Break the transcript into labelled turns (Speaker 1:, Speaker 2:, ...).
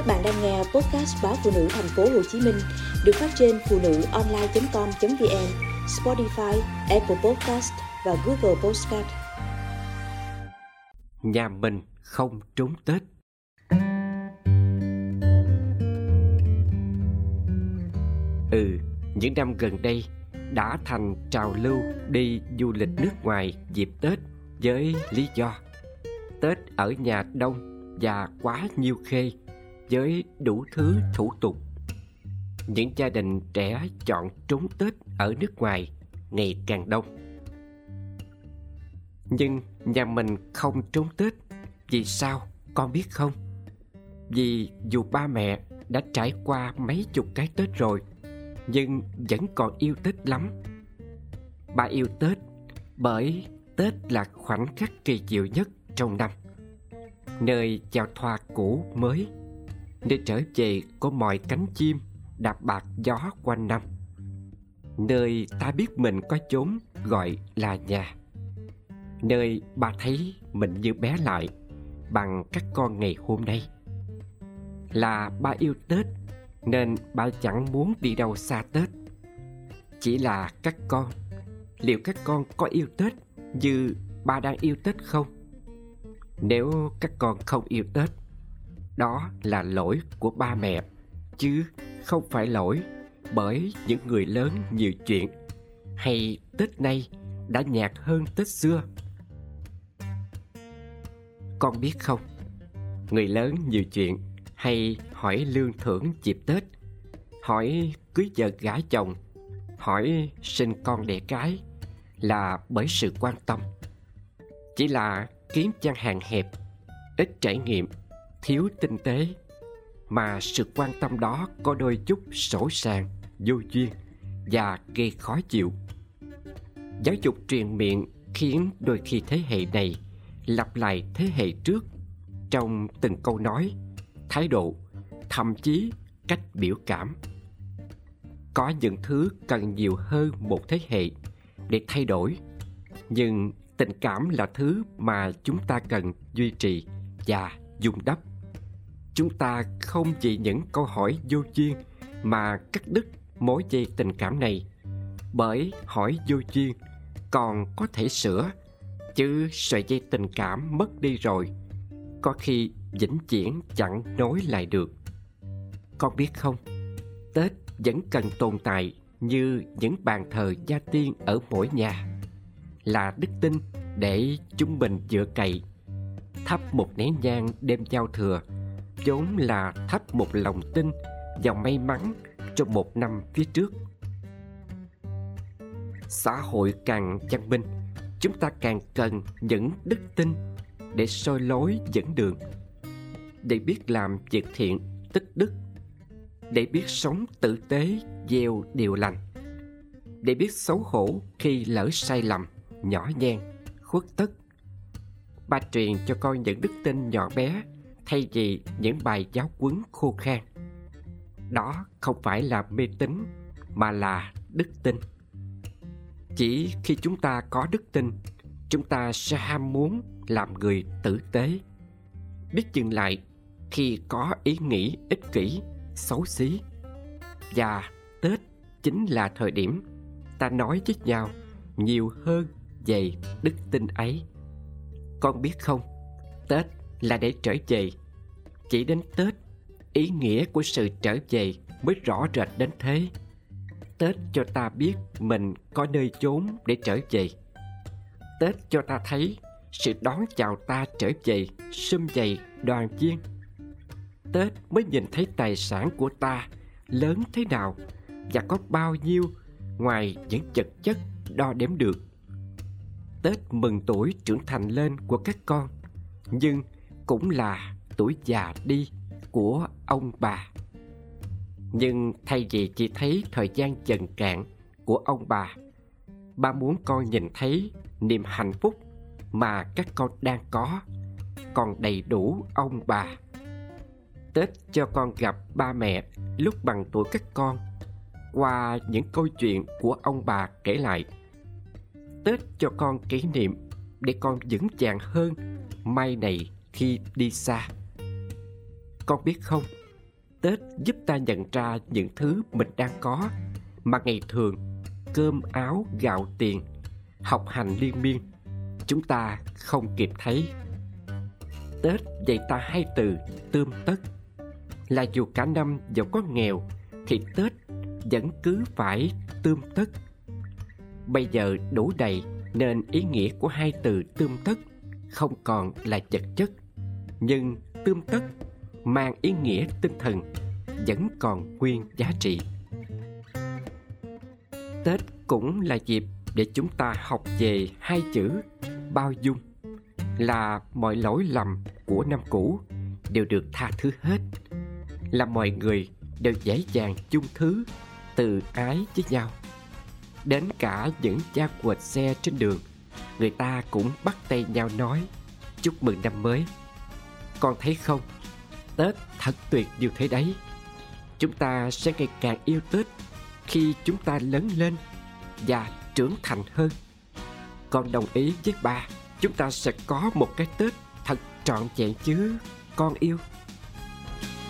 Speaker 1: Các bạn đang nghe podcast báo phụ nữ thành phố Hồ Chí Minh được phát trên phụ nữ online.com.vn, Spotify, Apple Podcast và Google Podcast.
Speaker 2: Nhà mình không trốn Tết. Ừ, những năm gần đây đã thành trào lưu đi du lịch nước ngoài dịp Tết với lý do Tết ở nhà đông và quá nhiều khê với đủ thứ thủ tục. Những gia đình trẻ chọn trốn Tết ở nước ngoài ngày càng đông. Nhưng nhà mình không trốn Tết, Vì sao con biết không? Vì dù ba mẹ đã trải qua mấy chục cái Tết rồi, Nhưng vẫn còn yêu Tết lắm Ba yêu Tết bởi Tết là khoảnh khắc kỳ diệu nhất trong năm, Nơi chào thoa cũ mới để trở về có mọi cánh chim đạp bạc gió quanh năm. Nơi ta biết mình có chốn gọi là nhà. Nơi ba thấy mình như bé lại Bằng các con ngày hôm nay. Là ba yêu Tết, Nên ba chẳng muốn đi đâu xa Tết. Chỉ là các con, Liệu các con có yêu Tết Như ba đang yêu Tết không? Nếu các con không yêu Tết đó là lỗi của ba mẹ, Chứ không phải lỗi bởi những người lớn nhiều chuyện. Hay Tết nay đã nhạt hơn Tết xưa. Con biết không? Người lớn nhiều chuyện hay hỏi lương thưởng dịp Tết, Hỏi cưới vợ gái chồng, Hỏi sinh con đẻ cái Là bởi sự quan tâm. Chỉ là kiếm gian hàng hẹp, ít trải nghiệm thiếu tinh tế, mà sự quan tâm đó có đôi chút sổ sàng, vô duyên và gây khó chịu. Giáo dục truyền miệng khiến đôi khi thế hệ này lặp lại thế hệ trước trong từng câu nói, thái độ, thậm chí cách biểu cảm. Có những thứ cần nhiều hơn một thế hệ để thay đổi, nhưng tình cảm là thứ mà chúng ta cần duy trì và dung đắp chúng ta không chỉ những câu hỏi vô duyên mà cắt đứt mối dây tình cảm này. Bởi hỏi vô duyên còn có thể sửa, chứ sợi dây tình cảm mất đi rồi, có khi vĩnh viễn chẳng nối lại được. Con biết không, tết vẫn cần tồn tại như những bàn thờ gia tiên ở mỗi nhà. Là đức tin để chúng mình dựa cậy thắp một nén nhang đêm giao thừa vốn là thắp một lòng tin và may mắn trong một năm phía trước. Xã hội càng văn minh, chúng ta càng cần những đức tin để soi lối dẫn đường, để biết làm việc thiện, tích đức, để biết sống tử tế, gieo điều lành, để biết xấu hổ khi lỡ sai lầm, nhỏ nhen, khuất tất. Ba truyền cho con những đức tin nhỏ bé thay vì những bài giáo quấn khô khan. Đó không phải là mê tín, mà là đức tin. Chỉ khi chúng ta có đức tin, chúng ta sẽ ham muốn làm người tử tế. Biết dừng lại, khi có ý nghĩ ích kỷ, xấu xí. Và tết chính là thời điểm ta nói với nhau nhiều hơn về đức tin ấy. Con biết không? Tết là để trở về chỉ đến tết, ý nghĩa của sự trở về mới rõ rệt đến thế. Tết cho ta biết mình có nơi chốn để trở về. Tết cho ta thấy sự đón chào ta trở về sum dày đoàn viên. Tết mới nhìn thấy tài sản của ta lớn thế nào và có bao nhiêu ngoài những vật chất đo đếm được. Tết mừng tuổi trưởng thành lên của các con, Nhưng cũng là tuổi già đi của ông bà. Nhưng thay vì chỉ thấy thời gian dần cạn của ông bà Ba muốn con nhìn thấy niềm hạnh phúc mà các con đang có, Còn đầy đủ ông bà. Tết cho con gặp ba mẹ lúc bằng tuổi các con, Qua những câu chuyện của ông bà kể lại. Tết cho con kỷ niệm để con vững vàng hơn mai này khi đi xa. Con biết không, Tết giúp ta nhận ra những thứ mình đang có mà ngày thường cơm áo gạo tiền học hành liên miên chúng ta không kịp thấy. Tết dạy ta hai từ tươm tất. Là dù cả năm dẫu có nghèo thì tết vẫn cứ phải tươm tất. Bây giờ đủ đầy nên ý nghĩa của hai từ tươm tất không còn là vật chất nhưng tươm tất mang ý nghĩa tinh thần, vẫn còn nguyên giá trị. Tết cũng là dịp để chúng ta học về hai chữ bao dung, là mọi lỗi lầm của năm cũ đều được tha thứ hết, là mọi người đều dễ dàng chung thứ từ ái với nhau. Đến cả những cha quệt xe trên đường, người ta cũng bắt tay nhau nói chúc mừng năm mới con thấy không? Tết thật tuyệt như thế đấy. Chúng ta sẽ ngày càng yêu tết khi chúng ta lớn lên và trưởng thành hơn. Con đồng ý với ba chúng ta sẽ có một cái tết thật trọn vẹn chứ, con yêu.